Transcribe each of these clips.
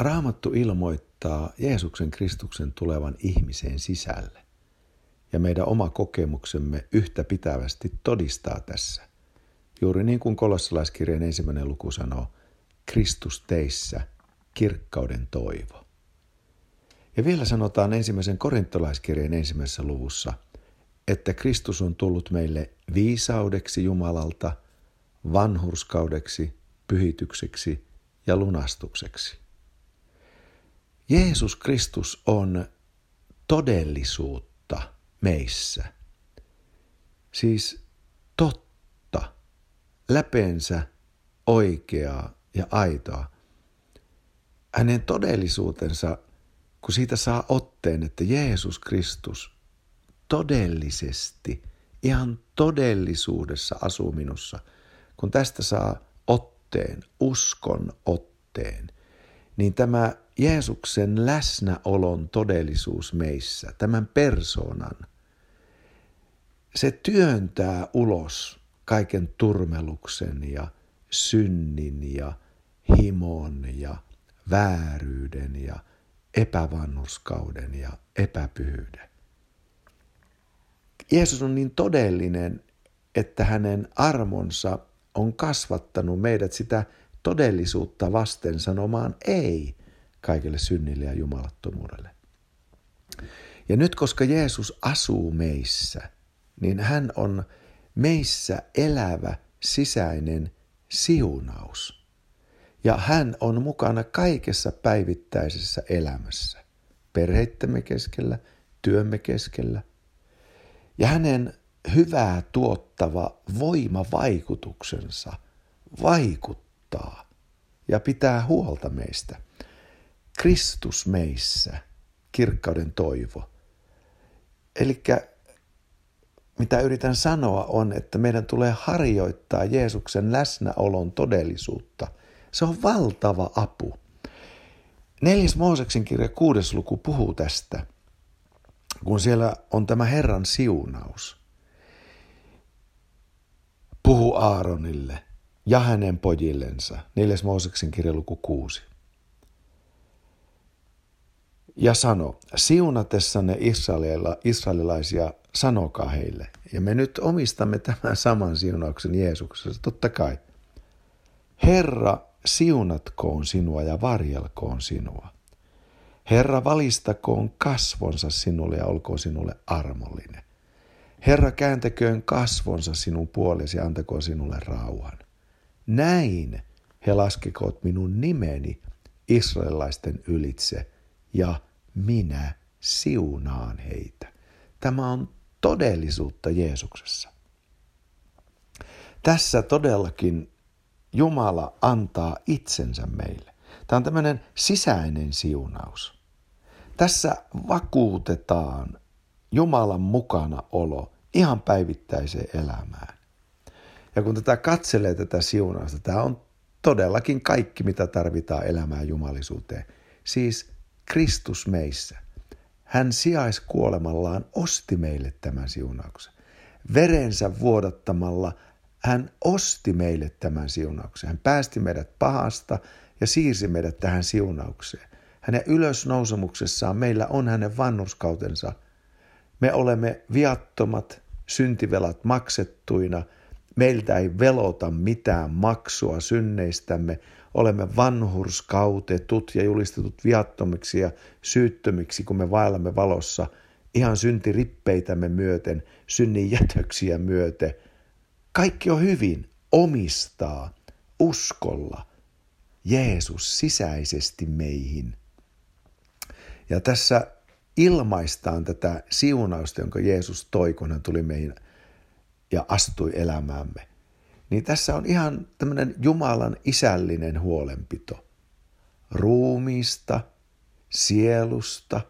Raamattu ilmoittaa Jeesuksen Kristuksen tulevan ihmiseen sisälle. Ja meidän oma kokemuksemme yhtä pitävästi todistaa tässä. Juuri niin kuin kolossalaiskirjan ensimmäinen luku sanoo, Kristus teissä, kirkkauden toivo. Ja vielä sanotaan ensimmäisen korintolaiskirjan ensimmäisessä luvussa, että Kristus on tullut meille viisaudeksi Jumalalta, vanhurskaudeksi, pyhitykseksi ja lunastukseksi. Jeesus Kristus on todellisuutta meissä. Siis totta, läpeensä oikeaa ja aitoa. Hänen todellisuutensa, kun siitä saa otteen, että Jeesus Kristus todellisesti, ihan todellisuudessa asuu minussa, kun tästä saa otteen, uskon otteen, niin tämä Jeesuksen läsnäolon todellisuus meissä, tämän persoonan, se työntää ulos kaiken turmeluksen ja synnin ja himon ja vääryyden ja epävannurskauden ja epäpyhyyden. Jeesus on niin todellinen, että hänen armonsa on kasvattanut meidät sitä todellisuutta vasten sanomaan ei kaikille synnille ja jumalattomuudelle. Ja nyt koska Jeesus asuu meissä, niin hän on meissä elävä sisäinen siunaus. Ja hän on mukana kaikessa päivittäisessä elämässä, perheittämme keskellä, työmme keskellä. Ja hänen hyvää tuottava voimavaikutuksensa vaikuttaa ja pitää huolta meistä. Kristus meissä, kirkkauden toivo. Eli mitä yritän sanoa on, että meidän tulee harjoittaa Jeesuksen läsnäolon todellisuutta. Se on valtava apu. Neljäs Mooseksen kirja kuudes luku puhuu tästä, kun siellä on tämä Herran siunaus – puhu Aaronille ja hänen pojillensa. Neljäs Mooseksen kirja luku 6. Ja sano, siunatessanne Israelilla, israelilaisia, sanokaa heille. Ja me nyt omistamme tämän saman siunauksen Jeesuksessa, totta kai. Herra, siunatkoon sinua ja varjelkoon sinua. Herra, valistakoon kasvonsa sinulle ja olkoon sinulle armollinen. Herra kääntäköön kasvonsa sinun puolesi ja antakoon sinulle rauhan. Näin he laskikoot minun nimeni israelilaisten ylitse ja minä siunaan heitä. Tämä on todellisuutta Jeesuksessa. Tässä todellakin Jumala antaa itsensä meille. Tämä on tämmöinen sisäinen siunaus. Tässä vakuutetaan Jumalan mukana olo ihan päivittäiseen elämään. Ja kun tätä katselee tätä siunausta, tämä on todellakin kaikki, mitä tarvitaan elämään jumalisuuteen. Siis Kristus meissä. Hän sijaiskuolemallaan osti meille tämän siunauksen. Verensä vuodattamalla hän osti meille tämän siunauksen. Hän päästi meidät pahasta ja siirsi meidät tähän siunaukseen. Hänen ylösnousemuksessaan meillä on hänen vannuskautensa – me olemme viattomat, syntivelat maksettuina, meiltä ei velota mitään maksua synneistämme, olemme vanhurskautetut ja julistetut viattomiksi ja syyttömiksi, kun me vaellamme valossa ihan syntirippeitämme myöten, synnin jätöksiä myöten. Kaikki on hyvin, omistaa, uskolla, Jeesus sisäisesti meihin. Ja tässä ilmaistaan tätä siunausta, jonka Jeesus toi, kun hän tuli meihin ja astui elämäämme. Niin tässä on ihan tämmöinen Jumalan isällinen huolenpito. Ruumiista, sielusta.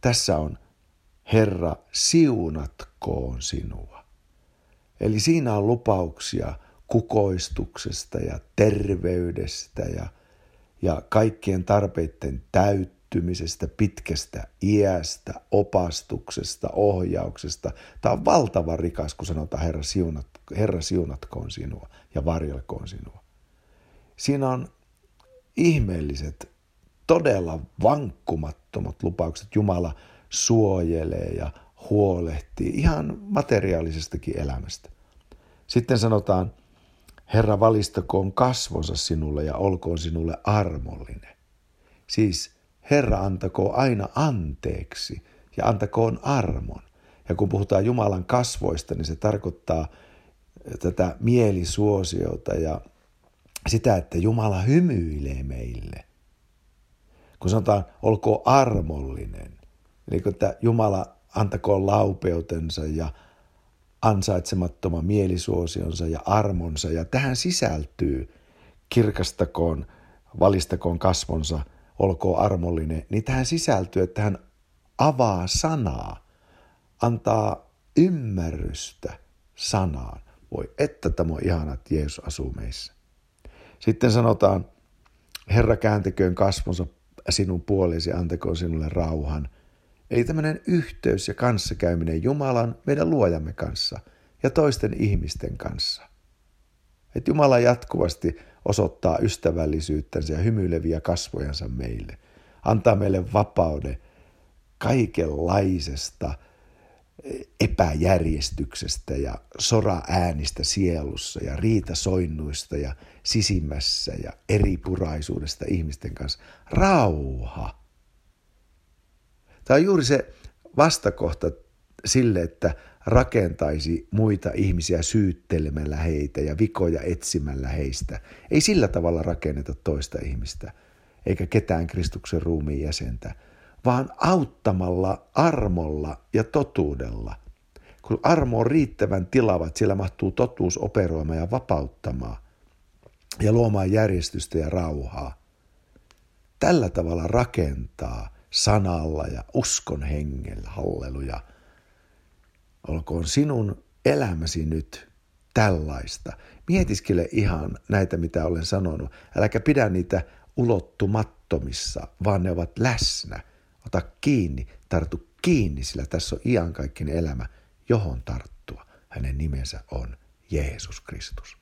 Tässä on Herra, siunatkoon sinua. Eli siinä on lupauksia kukoistuksesta ja terveydestä ja, ja kaikkien tarpeiden täyttä kehittymisestä, pitkästä iästä, opastuksesta, ohjauksesta. Tämä on valtava rikas, kun sanotaan Herra, siunat, Herra siunatkoon sinua ja varjelkoon sinua. Siinä on ihmeelliset todella vankkumattomat lupaukset. Jumala suojelee ja huolehtii ihan materiaalisestakin elämästä. Sitten sanotaan, Herra valistakoon kasvonsa sinulle ja olkoon sinulle armollinen. Siis Herra antakoon aina anteeksi ja antakoon armon. Ja kun puhutaan Jumalan kasvoista, niin se tarkoittaa tätä mielisuosiota ja sitä, että Jumala hymyilee meille. Kun sanotaan, olkoon armollinen, eli että Jumala antakoon laupeutensa ja ansaitsemattoman mielisuosionsa ja armonsa. Ja tähän sisältyy kirkastakoon, valistakoon kasvonsa, olkoon armollinen. Niin tähän sisältyy, että hän avaa sanaa, antaa ymmärrystä sanaan. Voi että tämä on ihana, että Jeesus asuu meissä. Sitten sanotaan, Herra käänteköön kasvonsa sinun puolesi, antakoon sinulle rauhan. Eli tämmöinen yhteys ja kanssakäyminen Jumalan, meidän luojamme kanssa ja toisten ihmisten kanssa. Että Jumala jatkuvasti osoittaa ystävällisyyttänsä ja hymyileviä kasvojansa meille. Antaa meille vapauden kaikenlaisesta epäjärjestyksestä ja sora-äänistä sielussa ja riitasoinnuista ja sisimmässä ja eripuraisuudesta ihmisten kanssa. Rauha. Tämä on juuri se vastakohta sille, että rakentaisi muita ihmisiä syyttelemällä heitä ja vikoja etsimällä heistä. Ei sillä tavalla rakenneta toista ihmistä, eikä ketään Kristuksen ruumiin jäsentä, vaan auttamalla armolla ja totuudella. Kun armo on riittävän tilavat, siellä mahtuu totuus operoimaan ja vapauttamaan ja luomaan järjestystä ja rauhaa. Tällä tavalla rakentaa sanalla ja uskon hengellä, halleluja. Olkoon sinun elämäsi nyt tällaista. Mietiskele ihan näitä, mitä olen sanonut. Äläkä pidä niitä ulottumattomissa, vaan ne ovat läsnä – Ota kiinni, tartu kiinni, sillä tässä on iankaikkinen elämä, johon tarttua. Hänen nimensä on Jeesus Kristus.